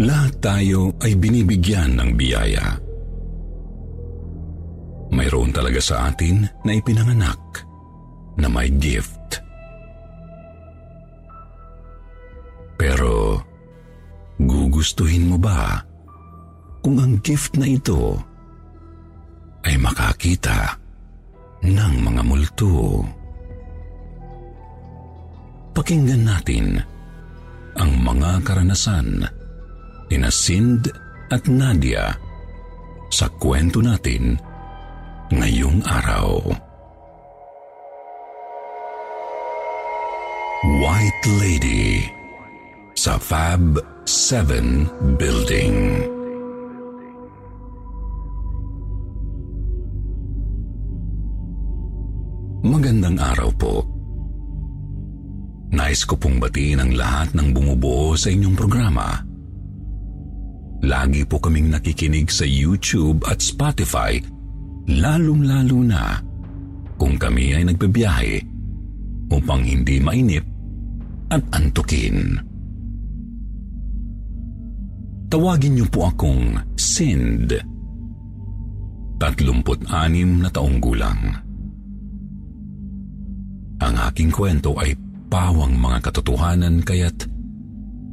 Lahat tayo ay binibigyan ng biyaya. Mayroon talaga sa atin na ipinanganak na may gift. Pero, gugustuhin mo ba kung ang gift na ito ay makakita ng mga multo? Pakinggan natin ang mga karanasan ni Sind at Nadia sa kwento natin ngayong araw. White Lady sa Fab 7 Building. Magandang araw po. Nais ko pong batiin ang lahat ng bumubuo sa inyong programa. Lagi po kaming nakikinig sa YouTube at Spotify, lalong-lalo na kung kami ay nagbibiyahe upang hindi mainip at antukin. Tawagin niyo po akong Sind. 36 na taong gulang. Ang aking kwento ay pawang mga katotohanan kaya't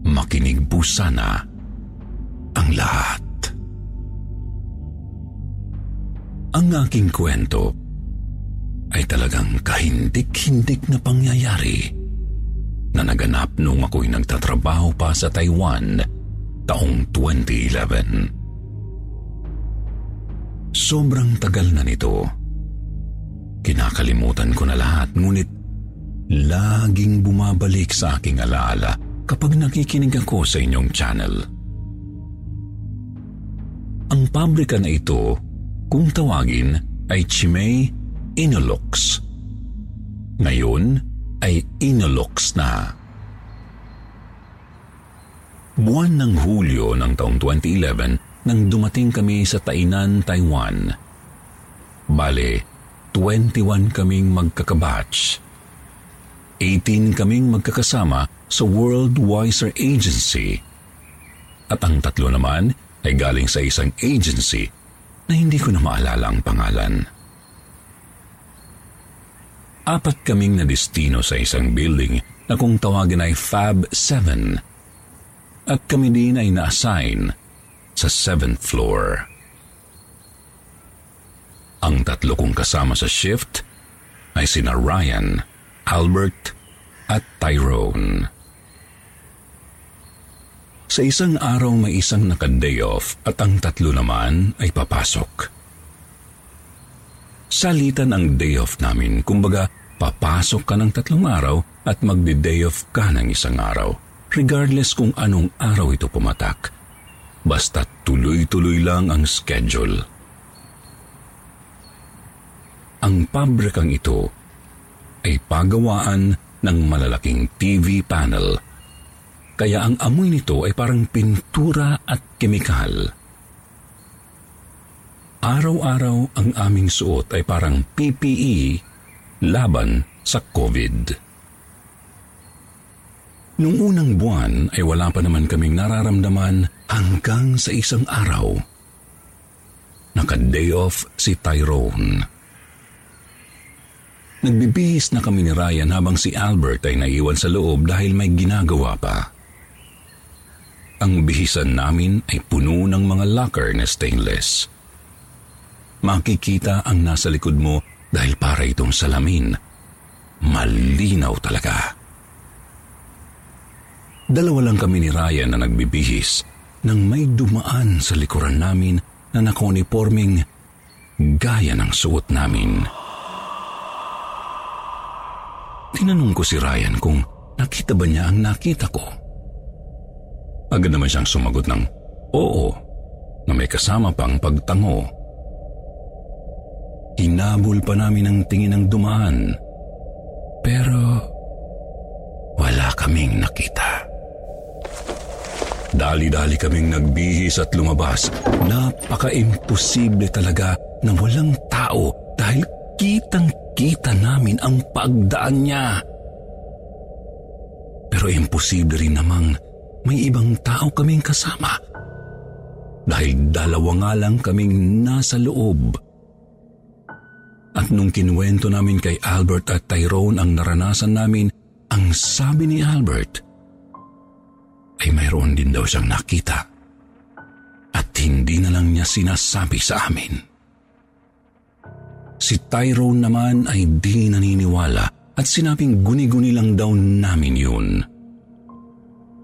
makinig po sana ang lahat. Ang aking kwento ay talagang kahindik-hindik na pangyayari na naganap nung ako'y nagtatrabaho pa sa Taiwan taong 2011. Sobrang tagal na nito. Kinakalimutan ko na lahat ngunit laging bumabalik sa aking alaala kapag nakikinig ako sa inyong channel. Ang pabrika na ito, kung tawagin, ay Chimay Inulux. Ngayon ay Inulux na. Buwan ng Hulyo ng taong 2011 nang dumating kami sa Tainan, Taiwan. Bale, 21 kaming magkakabatch. 18 kaming magkakasama sa World Wiser Agency. At ang tatlo naman ay galing sa isang agency na hindi ko na maalala ang pangalan. Apat kaming na destino sa isang building na kung tawagin ay Fab 7 at kami din ay na-assign sa 7th floor. Ang tatlo kong kasama sa shift ay sina Ryan, Albert at Tyrone. Sa isang araw may isang naka-day off at ang tatlo naman ay papasok. Salitan ang day off namin, kumbaga papasok ka ng tatlong araw at magdi-day off ka ng isang araw, regardless kung anong araw ito pumatak. Basta tuloy-tuloy lang ang schedule. Ang pabrikang ito ay pagawaan ng malalaking TV panel kaya ang amoy nito ay parang pintura at kemikal. Araw-araw ang aming suot ay parang PPE laban sa COVID. Nung unang buwan ay wala pa naman kaming nararamdaman hanggang sa isang araw. Naka-day off si Tyrone. Nagbibihis na kami ni Ryan habang si Albert ay naiwan sa loob dahil may ginagawa pa. Ang bihisan namin ay puno ng mga locker na stainless. Makikita ang nasa likod mo dahil para itong salamin. Malinaw talaga. dalawa lang kami ni Ryan na nagbibihis nang may dumaan sa likuran namin na nakoniporming gaya ng suot namin. Tinanong ko si Ryan kung nakita ba niya ang nakita ko. Agad naman siyang sumagot ng oo na may kasama pang pagtango. Hinabol pa namin ang tingin ng dumaan pero wala kaming nakita. Dali-dali kaming nagbihis at lumabas. Napaka-imposible talaga na walang tao dahil kitang-kita namin ang pagdaan niya. Pero imposible rin namang may ibang tao kaming kasama. Dahil dalawa nga lang kaming nasa loob. At nung kinuwento namin kay Albert at Tyrone ang naranasan namin, ang sabi ni Albert, ay mayroon din daw siyang nakita at hindi na lang niya sinasabi sa amin. Si Tyrone naman ay di naniniwala at sinabing guni-guni lang daw namin yun.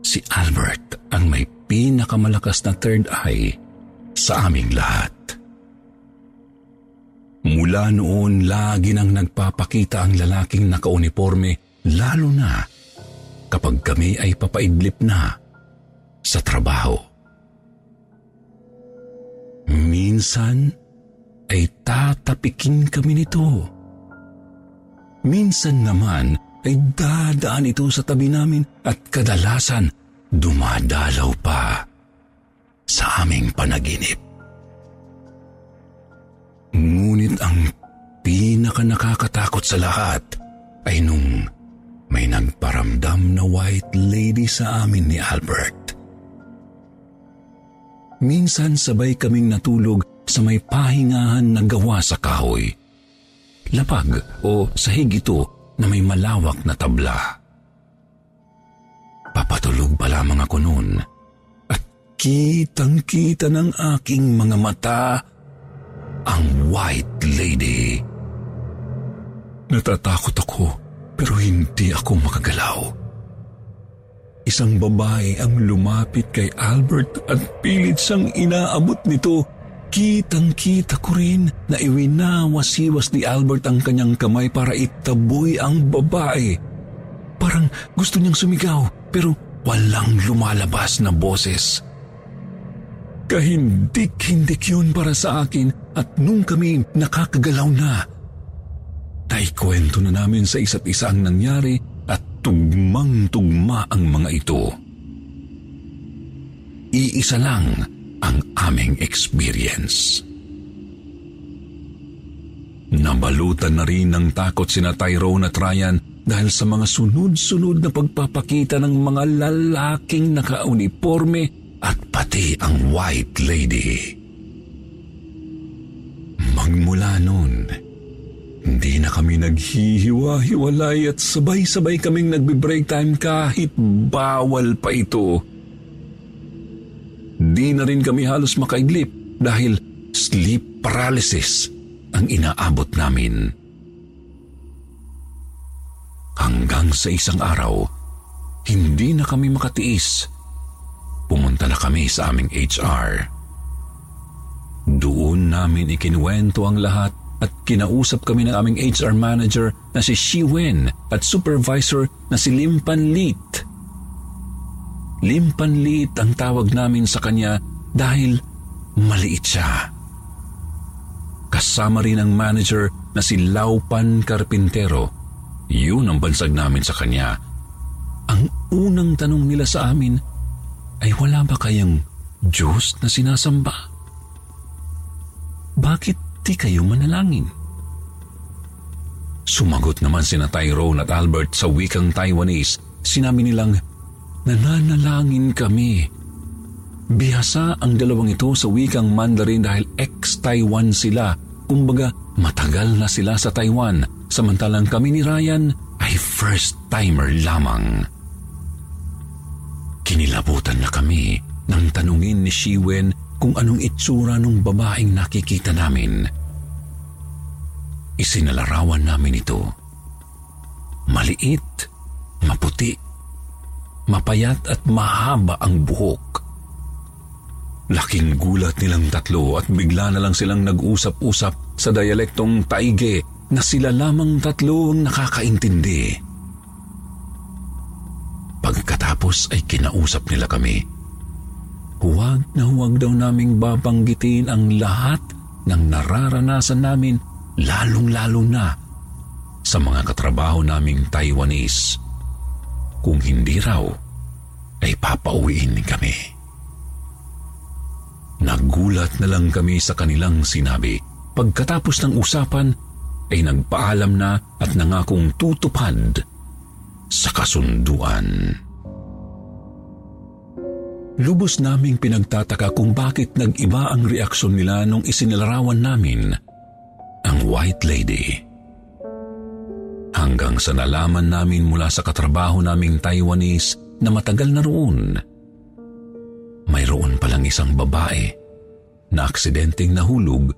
Si Albert ang may pinakamalakas na third eye sa aming lahat. Mula noon, lagi nang nagpapakita ang lalaking nakauniforme, lalo na kapag kami ay papaidlip na sa trabaho. Minsan ay tatapikin kami nito. Minsan naman ay dadaan ito sa tabi namin at kadalasan dumadalaw pa sa aming panaginip. Ngunit ang pinaka nakakatakot sa lahat ay nung may nagparamdam na white lady sa amin ni Albert. Minsan sabay kaming natulog sa may pahingahan na gawa sa kahoy. Lapag o sahig ito na may malawak na tabla. Papatulog pa lamang ako noon at kitang-kita ng aking mga mata ang white lady. Natatakot ako pero hindi ako makagalaw. Isang babae ang lumapit kay Albert at pilit siyang inaabot nito. Kitang-kita ko rin na iwinawasiwas ni Albert ang kanyang kamay para itaboy ang babae. Parang gusto niyang sumigaw pero walang lumalabas na boses. Kahindik-hindik yun para sa akin at nung kami nakakagalaw na, naikwento na namin sa isa't isa ang nangyari Tugmang-tugma ang mga ito. Iisa lang ang aming experience. Nabalutan na rin ng takot sina Tyrone at Ryan dahil sa mga sunod-sunod na pagpapakita ng mga lalaking nakauniforme at pati ang white lady. Magmula noon, hindi na kami naghihiwa-hiwalay at sabay-sabay kaming nagbe-break time kahit bawal pa ito. Di na rin kami halos makaiglip dahil sleep paralysis ang inaabot namin. Hanggang sa isang araw, hindi na kami makatiis. Pumunta na kami sa aming HR. Doon namin ikinuwento ang lahat at kinausap kami ng aming HR manager na si Shi Wen at supervisor na si Lim Panlit. Lim Panlit ang tawag namin sa kanya dahil maliit siya. Kasama rin ang manager na si Laupan Carpintero. Yun ang bansag namin sa kanya. Ang unang tanong nila sa amin ay wala ba kayang Diyos na sinasamba? Bakit di kayo manalangin. Sumagot naman sina Tyrone at Albert sa wikang Taiwanese. Sinabi nilang, nananalangin kami. Bihasa ang dalawang ito sa wikang Mandarin dahil ex-Taiwan sila. Kumbaga, matagal na sila sa Taiwan. Samantalang kami ni Ryan ay first-timer lamang. Kinilabutan na kami nang tanungin ni Shiwen kung anong itsura ng babaeng nakikita namin. Isinalarawan namin ito. Maliit, maputi, mapayat at mahaba ang buhok. Laking gulat nilang tatlo at bigla na lang silang nag-usap-usap sa dialektong taige na sila lamang tatlo ang nakakaintindi. Pagkatapos ay kinausap nila kami. Huwag na huwag daw naming babanggitin ang lahat ng nararanasan namin lalong-lalo na sa mga katrabaho naming Taiwanese. Kung hindi raw, ay papauwiin kami. Nagulat na lang kami sa kanilang sinabi. Pagkatapos ng usapan, ay nagpaalam na at nangakong tutupad sa kasunduan. Lubos naming pinagtataka kung bakit nag-iba ang reaksyon nila nung isinilarawan namin ang White Lady. Hanggang sa nalaman namin mula sa katrabaho naming Taiwanese na matagal na roon mayroon palang isang babae na aksidenteng nahulog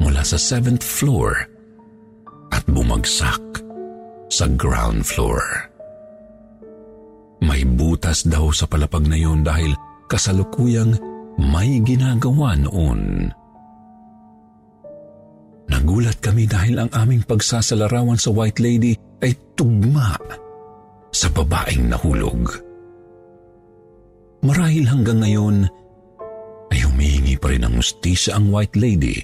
mula sa seventh floor at bumagsak sa ground floor. May butas daw sa palapag na yun dahil kasalukuyang may ginagawa noon. Nagulat kami dahil ang aming pagsasalarawan sa White Lady ay tugma sa babaeng nahulog. Marahil hanggang ngayon ay humihingi pa rin ng ustisya ang White Lady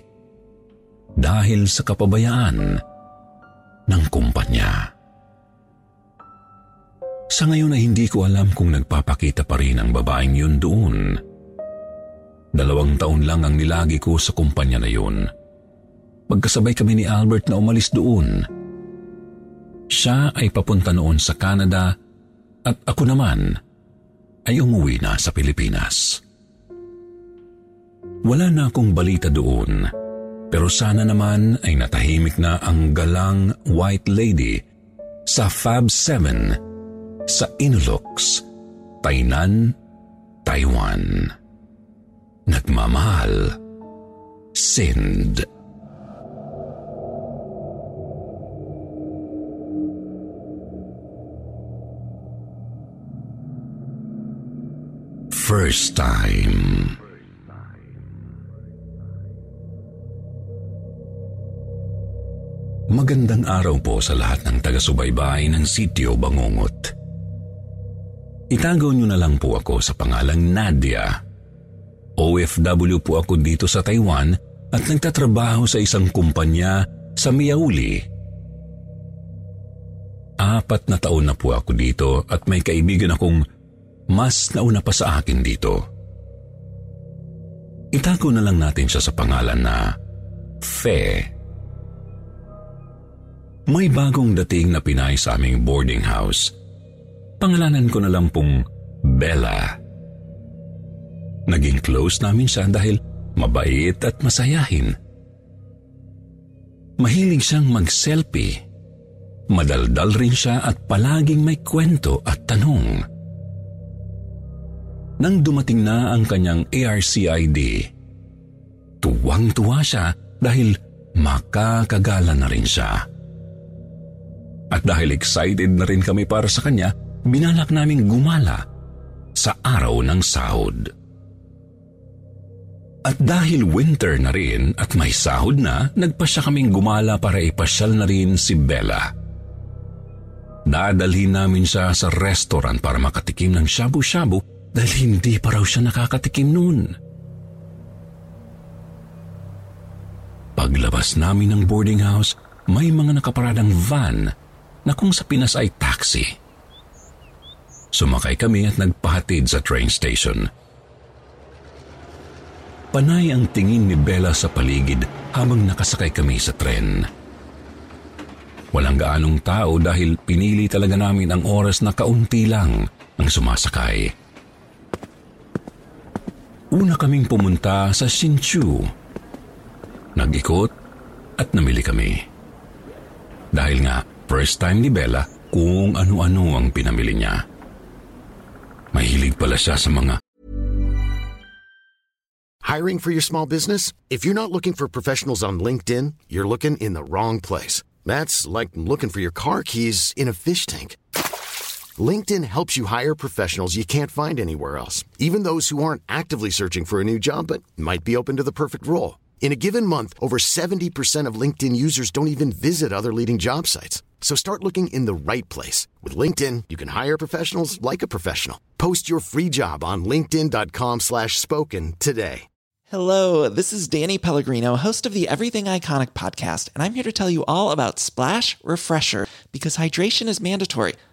dahil sa kapabayaan ng kumpanya. Sa ngayon ay hindi ko alam kung nagpapakita pa rin ang babaeng yun doon. Dalawang taon lang ang nilagi ko sa kumpanya na yun. Magkasabay kami ni Albert na umalis doon. Siya ay papunta noon sa Canada at ako naman ay umuwi na sa Pilipinas. Wala na akong balita doon, pero sana naman ay natahimik na ang galang White Lady sa Fab 7 sa Inulux, Tainan, Taiwan. Nagmamahal, Sind. First time. Magandang araw po sa lahat ng taga-subaybay ng Sityo Bangungot. Itago niyo na lang po ako sa pangalang Nadia. OFW po ako dito sa Taiwan at nagtatrabaho sa isang kumpanya sa Miauli. Apat na taon na po ako dito at may kaibigan akong mas nauna pa sa akin dito. Itago na lang natin siya sa pangalan na Fe. May bagong dating na Pinay sa aming boarding house. Pangalanan ko na lang pong Bella. Naging close namin siya dahil mabait at masayahin. Mahilig siyang mag-selfie. Madaldal rin siya at palaging may kwento at tanong. Nang dumating na ang kanyang ARCID, tuwang-tuwa siya dahil makakagala na rin siya. At dahil excited na rin kami para sa kanya, binalak naming gumala sa araw ng sahod. At dahil winter na rin at may sahod na, nagpasya kaming gumala para ipasyal na rin si Bella. Dadalhin namin siya sa restaurant para makatikim ng shabu-shabu dahil hindi pa raw siya nakakatikim noon. Paglabas namin ng boarding house, may mga nakaparadang van na kung sa Pinas ay taxi. Sumakay kami at nagpahatid sa train station. Panay ang tingin ni Bella sa paligid habang nakasakay kami sa tren. Walang gaanong tao dahil pinili talaga namin ang oras na kaunti lang ang sumasakay. Una kaming pumunta sa Hsinchu. Nag-ikot at namili kami. Dahil nga, first time ni Bella kung ano-ano ang pinamili niya. Mahilig pala siya sa mga Hiring for your small business? If you're not looking for professionals on LinkedIn, you're looking in the wrong place. That's like looking for your car keys in a fish tank. LinkedIn helps you hire professionals you can't find anywhere else, even those who aren't actively searching for a new job but might be open to the perfect role. In a given month, over 70% of LinkedIn users don't even visit other leading job sites. So start looking in the right place. With LinkedIn, you can hire professionals like a professional. Post your free job on linkedin.com slash spoken today. Hello, this is Danny Pellegrino, host of the Everything Iconic podcast, and I'm here to tell you all about Splash Refresher because hydration is mandatory,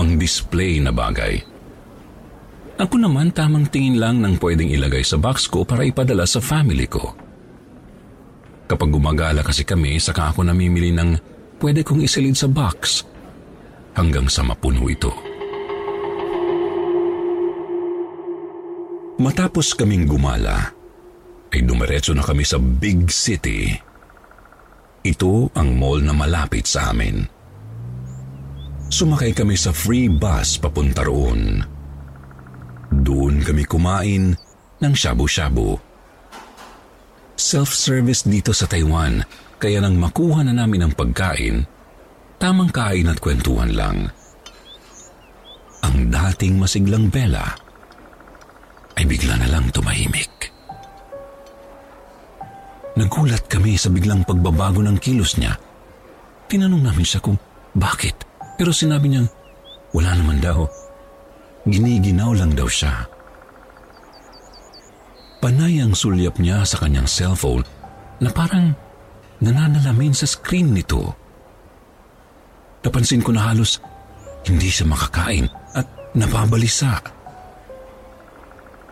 Pang-display na bagay. Ako naman tamang tingin lang ng pwedeng ilagay sa box ko para ipadala sa family ko. Kapag gumagala kasi kami, saka ako namimili ng pwede kong isilid sa box hanggang sa mapuno ito. Matapos kaming gumala, ay dumiretso na kami sa big city. Ito ang mall na malapit sa amin. Sumakay kami sa free bus papunta roon. Doon kami kumain ng shabu-shabu. Self-service dito sa Taiwan, kaya nang makuha na namin ang pagkain, tamang kain at kwentuhan lang. Ang dating masiglang Bella ay bigla na lang tumahimik. Nagulat kami sa biglang pagbabago ng kilos niya. Tinanong namin siya kung bakit, pero sinabi niyang wala naman daw. Giniginaw lang daw siya. Panay ang sulyap niya sa kanyang cellphone na parang nananalamin sa screen nito. Napansin ko na halos hindi siya makakain at nababalisa.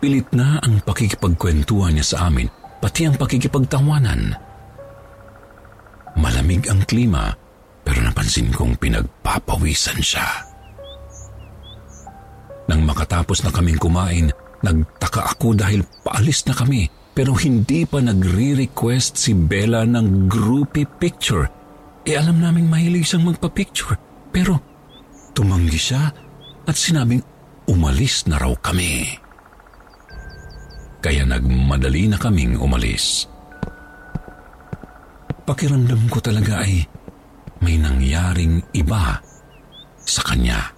Pilit na ang pakikipagkwentuhan niya sa amin, pati ang pakikipagtawanan. Malamig ang klima, pero napansin kong pinagpapawisan siya. Nang makatapos na kaming kumain, nagtaka ako dahil paalis na kami pero hindi pa nagre-request si Bella ng groupie picture. E alam naming mahilig siyang magpa-picture. Pero tumanggi siya at sinabing umalis na raw kami kaya nagmadali na kaming umalis. Pakiramdam ko talaga ay may nangyaring iba sa kanya.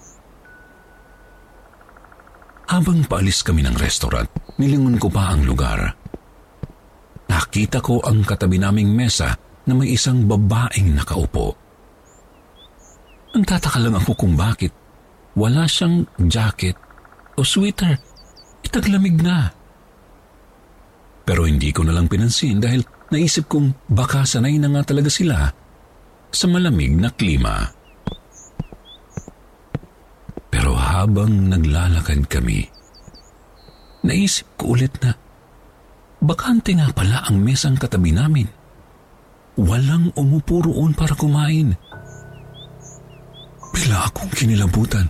Habang paalis kami ng restaurant, nilingon ko pa ang lugar. Nakita ko ang katabi naming mesa na may isang babaeng nakaupo. Ang tataka lang ako kung bakit wala siyang jacket o sweater. Itaglamig na. Pero hindi ko na lang pinansin dahil naisip kong baka sanay na nga talaga sila sa malamig na klima. Pero habang naglalakad kami, naisip ko ulit na bakante nga pala ang mesang katabi namin. Walang umupo roon para kumain. Bila akong kinilabutan.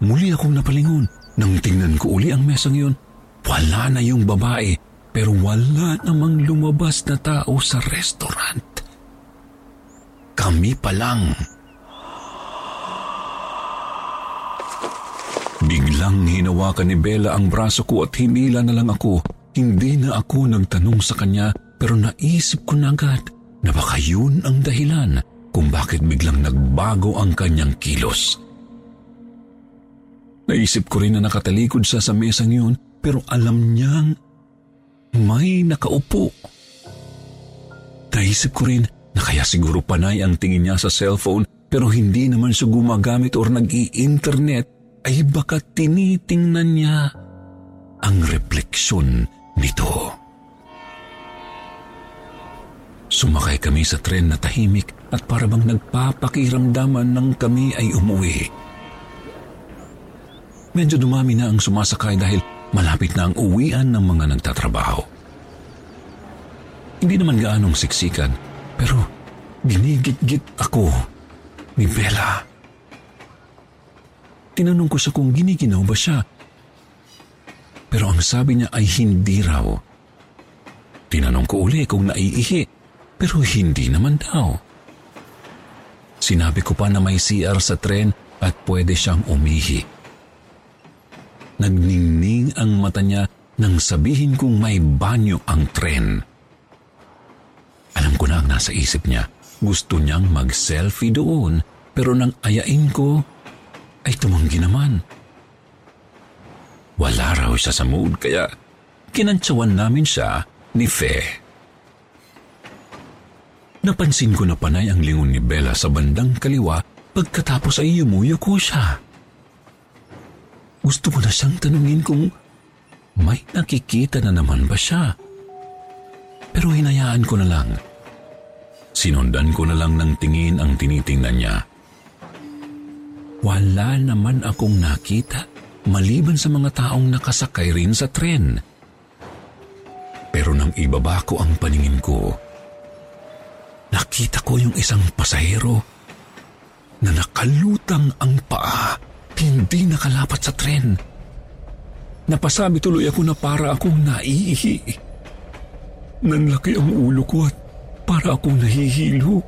Muli akong napalingon nang tingnan ko uli ang mesang yun. Wala na yung babae pero wala namang lumabas na tao sa restaurant. Kami pa lang. Biglang hinawakan ni Bella ang braso ko at hinila na lang ako. Hindi na ako nagtanong sa kanya pero naisip ko na agad na baka yun ang dahilan kung bakit biglang nagbago ang kanyang kilos. Naisip ko rin na nakatalikod siya sa mesang yun pero alam niyang may nakaupo. Naisip ko rin na kaya siguro panay ang tingin niya sa cellphone pero hindi naman siya gumagamit or nag-i-internet ay baka tinitingnan niya ang refleksyon nito. Sumakay kami sa tren na tahimik at parabang nagpapakiramdaman ng kami ay umuwi. Medyo dumami na ang sumasakay dahil Malapit na ang uwian ng mga nagtatrabaho. Hindi naman gaanong siksikan, pero ginigit-git ako ni Bella. tinanong ko siya kung giniginaw ba siya. Pero ang sabi niya ay hindi raw. Tinanong ko uli kung naiihi, pero hindi naman daw. Sinabi ko pa na may CR sa tren at pwede siyang umihi. Nagningning ang mata niya nang sabihin kong may banyo ang tren. Ko na ang nasa isip niya. Gusto niyang mag-selfie doon pero nang ayain ko ay tumanggi naman. Wala raw siya sa mood kaya kinantsawan namin siya ni Fe. Napansin ko na panay ang lingon ni Bella sa bandang kaliwa pagkatapos ay yumuyo ko siya. Gusto ko na siyang tanungin kung may nakikita na naman ba siya. Pero hinayaan ko na lang. Sinundan ko na lang ng tingin ang tinitingnan niya. Wala naman akong nakita maliban sa mga taong nakasakay rin sa tren. Pero nang ibaba ko ang paningin ko, nakita ko yung isang pasahero na nakalutang ang paa, hindi nakalapat sa tren. Napasabi tuloy ako na para akong naiihi. Nanlaki ang ulo ko at para akong nahihilo.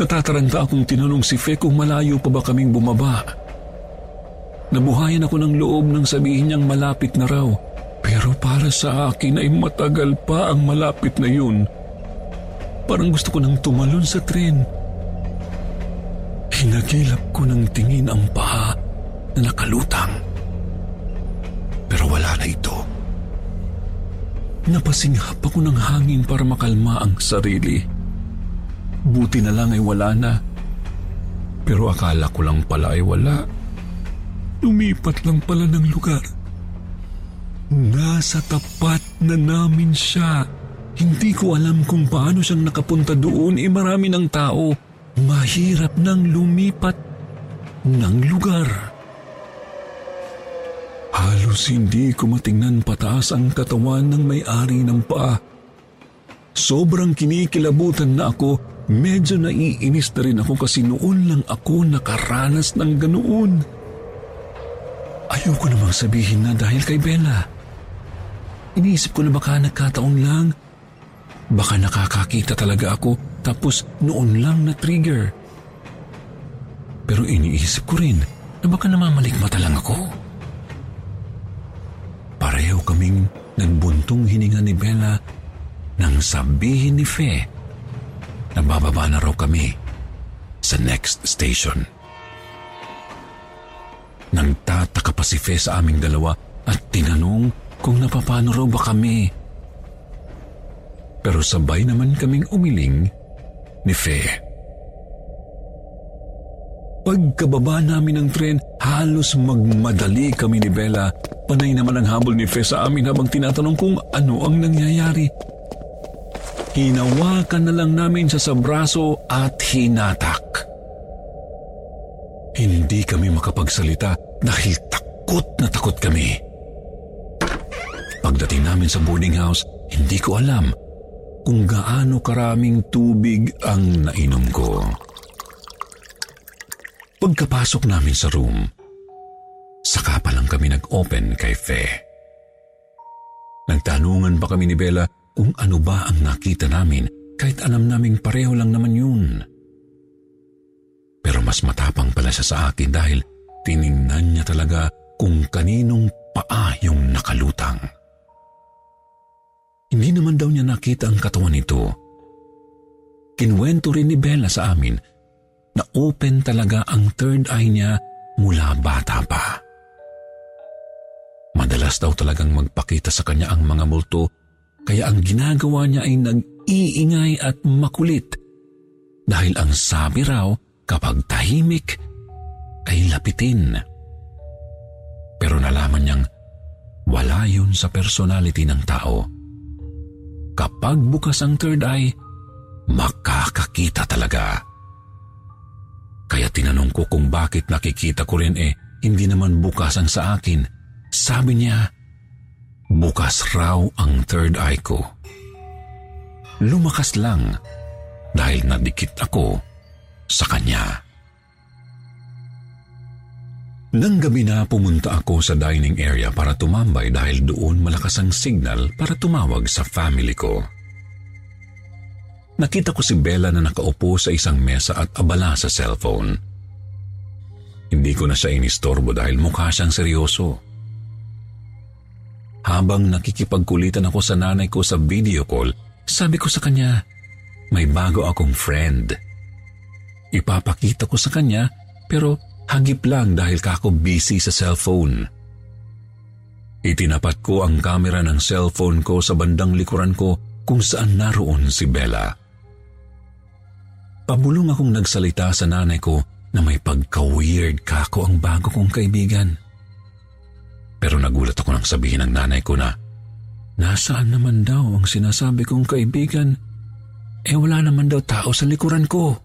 Natataranta akong tinanong si Fe kung malayo pa ba kaming bumaba. Nabuhayan ako ng loob nang sabihin niyang malapit na raw. Pero para sa akin ay matagal pa ang malapit na yun. Parang gusto ko nang tumalon sa tren. Hinagilap ko ng tingin ang paa na nakalutang. Pero wala na ito. Napasinghap ako ng hangin para makalma ang sarili. Buti na lang ay wala na. Pero akala ko lang pala ay wala. Lumipat lang pala ng lugar. Nasa tapat na namin siya. Hindi ko alam kung paano siyang nakapunta doon. Eh marami ng tao. Mahirap nang lumipat ng lugar. Halos hindi ko matingnan pataas ang katawan ng may-ari ng paa. Sobrang kinikilabutan na ako, medyo naiinis na rin ako kasi noon lang ako nakaranas ng ganoon. Ayoko namang sabihin na dahil kay Bella. Iniisip ko na baka nagkataon lang. Baka nakakakita talaga ako tapos noon lang na-trigger. Pero iniisip ko rin na baka namamalikmata lang ako. Kaming nagbuntong hininga ni Bella nang sabihin ni Fe na bababa na raw kami sa next station. Nagtataka pa si Fe sa aming dalawa at tinanong kung napapano raw ba kami. Pero sabay naman kaming umiling ni Fe. Pagkababa namin ng tren, halos magmadali kami ni Bella. Panay naman ang habol ni Fe sa amin habang tinatanong kung ano ang nangyayari. Hinawakan na lang namin sa braso at hinatak. Hindi kami makapagsalita dahil takot na takot kami. Pagdating namin sa boarding house, hindi ko alam kung gaano karaming tubig ang nainom ko. Pagkapasok namin sa room, saka pa lang kami nag-open kay Fe. Nagtanungan pa kami ni Bella kung ano ba ang nakita namin kahit alam naming pareho lang naman yun. Pero mas matapang pala siya sa akin dahil tiningnan niya talaga kung kaninong paa yung nakalutang. Hindi naman daw niya nakita ang katawan nito. Kinwento rin ni Bella sa amin na open talaga ang third eye niya mula bata pa. Madalas daw talagang magpakita sa kanya ang mga multo kaya ang ginagawa niya ay nag-iingay at makulit dahil ang sabi raw kapag tahimik ay lapitin. Pero nalaman niyang wala yun sa personality ng tao. Kapag bukas ang third eye, makakakita talaga. Kaya tinanong ko kung bakit nakikita ko rin eh, hindi naman bukas ang sa akin. Sabi niya, bukas raw ang third eye ko. Lumakas lang dahil nadikit ako sa kanya. Nang gabi na pumunta ako sa dining area para tumambay dahil doon malakas ang signal para tumawag sa family ko. Nakita ko si Bella na nakaupo sa isang mesa at abala sa cellphone. Hindi ko na siya inistorbo dahil mukha siyang seryoso. Habang nakikipagkulitan ako sa nanay ko sa video call, sabi ko sa kanya, may bago akong friend. Ipapakita ko sa kanya pero hagip lang dahil kako busy sa cellphone. Itinapat ko ang kamera ng cellphone ko sa bandang likuran ko kung saan naroon si Bella. Pabulong akong nagsalita sa nanay ko na may pagka-weird kako ang bago kong kaibigan. Pero nagulat ako nang sabihin ng nanay ko na, Nasaan naman daw ang sinasabi kong kaibigan? Eh wala naman daw tao sa likuran ko.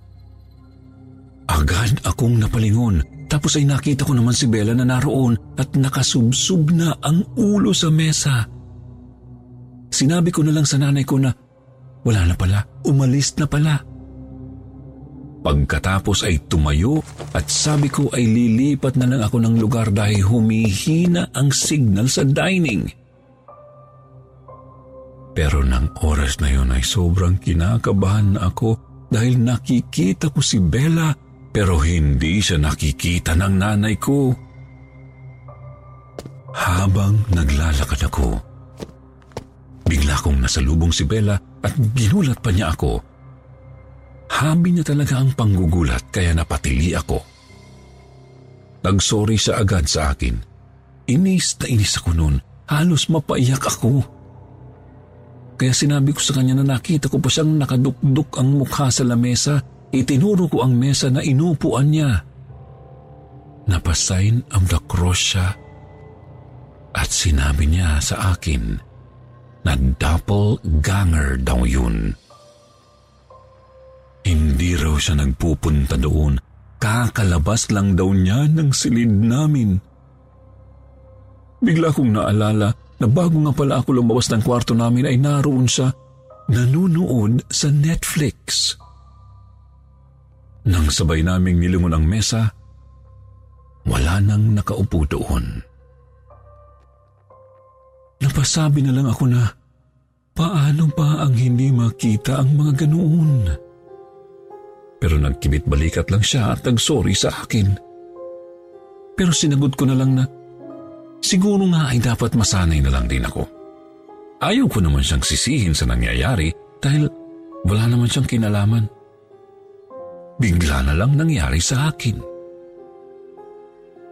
Agad akong napalingon tapos ay nakita ko naman si Bella na naroon at nakasubsub na ang ulo sa mesa. Sinabi ko na lang sa nanay ko na wala na pala, umalis na pala. Pagkatapos ay tumayo at sabi ko ay lilipat na lang ako ng lugar dahil humihina ang signal sa dining. Pero nang oras na yon ay sobrang kinakabahan na ako dahil nakikita ko si Bella pero hindi siya nakikita ng nanay ko. Habang naglalakad ako, bigla kong nasalubong si Bella at ginulat pa niya ako Habi niya talaga ang panggugulat kaya napatili ako. Nagsorry siya agad sa akin. Inis na inis ako noon. Halos mapaiyak ako. Kaya sinabi ko sa kanya na nakita ko pa siyang nakadukduk ang mukha sa lamesa. Itinuro ko ang mesa na inupuan niya. Napasign of the cross siya. At sinabi niya sa akin na doppelganger daw yun. Raw siya nagpupunta doon. Kakalabas lang daw niya ng silid namin. Bigla kong naalala na bago nga pala ako lumabas ng kwarto namin ay naroon siya nanunood sa Netflix. Nang sabay naming nilingon ang mesa, wala nang nakaupo doon. Napasabi na lang ako na, paano ba ang hindi makita ang mga ganoon? Pero nagkibit balikat lang siya at nagsorry sa akin. Pero sinagot ko na lang na, siguro nga ay dapat masanay na lang din ako. Ayaw ko naman siyang sisihin sa nangyayari dahil wala naman siyang kinalaman. Bigla na lang nangyari sa akin.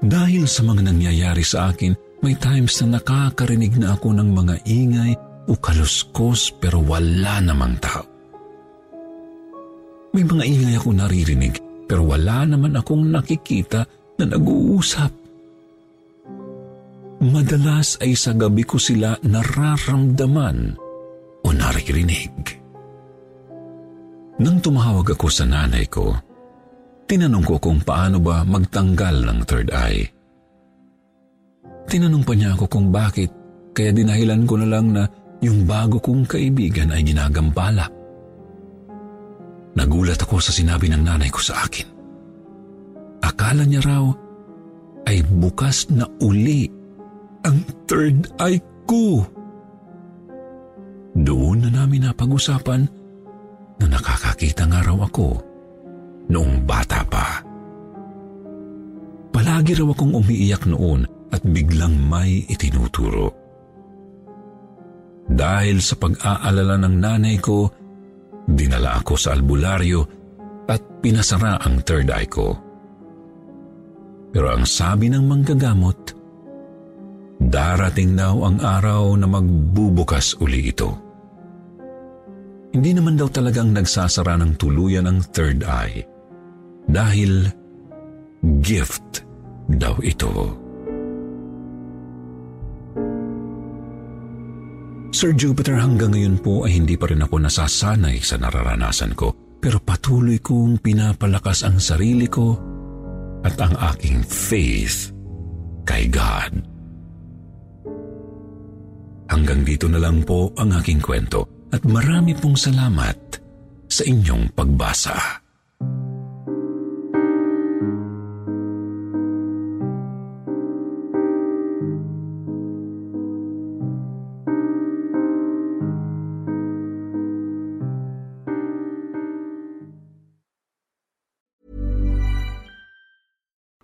Dahil sa mga nangyayari sa akin, may times na nakakarinig na ako ng mga ingay o kaluskos pero wala namang tao. May mga ingay ako naririnig pero wala naman akong nakikita na nag-uusap. Madalas ay sa gabi ko sila nararamdaman o naririnig. Nang tumawag ako sa nanay ko, tinanong ko kung paano ba magtanggal ng third eye. Tinanong pa niya ako kung bakit kaya dinahilan ko na lang na yung bago kong kaibigan ay ginagambala. Nagulat ako sa sinabi ng nanay ko sa akin. Akala niya raw ay bukas na uli ang third eye ko. Doon na namin napag-usapan na nakakakita nga raw ako noong bata pa. Palagi raw akong umiiyak noon at biglang may itinuturo. Dahil sa pag-aalala ng nanay ko, Dinala ako sa albularyo at pinasara ang third eye ko. Pero ang sabi ng manggagamot, darating daw ang araw na magbubukas uli ito. Hindi naman daw talagang nagsasara ng tuluyan ang third eye dahil gift daw ito. Sir Jupiter, hanggang ngayon po ay hindi pa rin ako nasasanay sa nararanasan ko pero patuloy kong pinapalakas ang sarili ko at ang aking faith kay God. Hanggang dito na lang po ang aking kwento at marami pong salamat sa inyong pagbasa.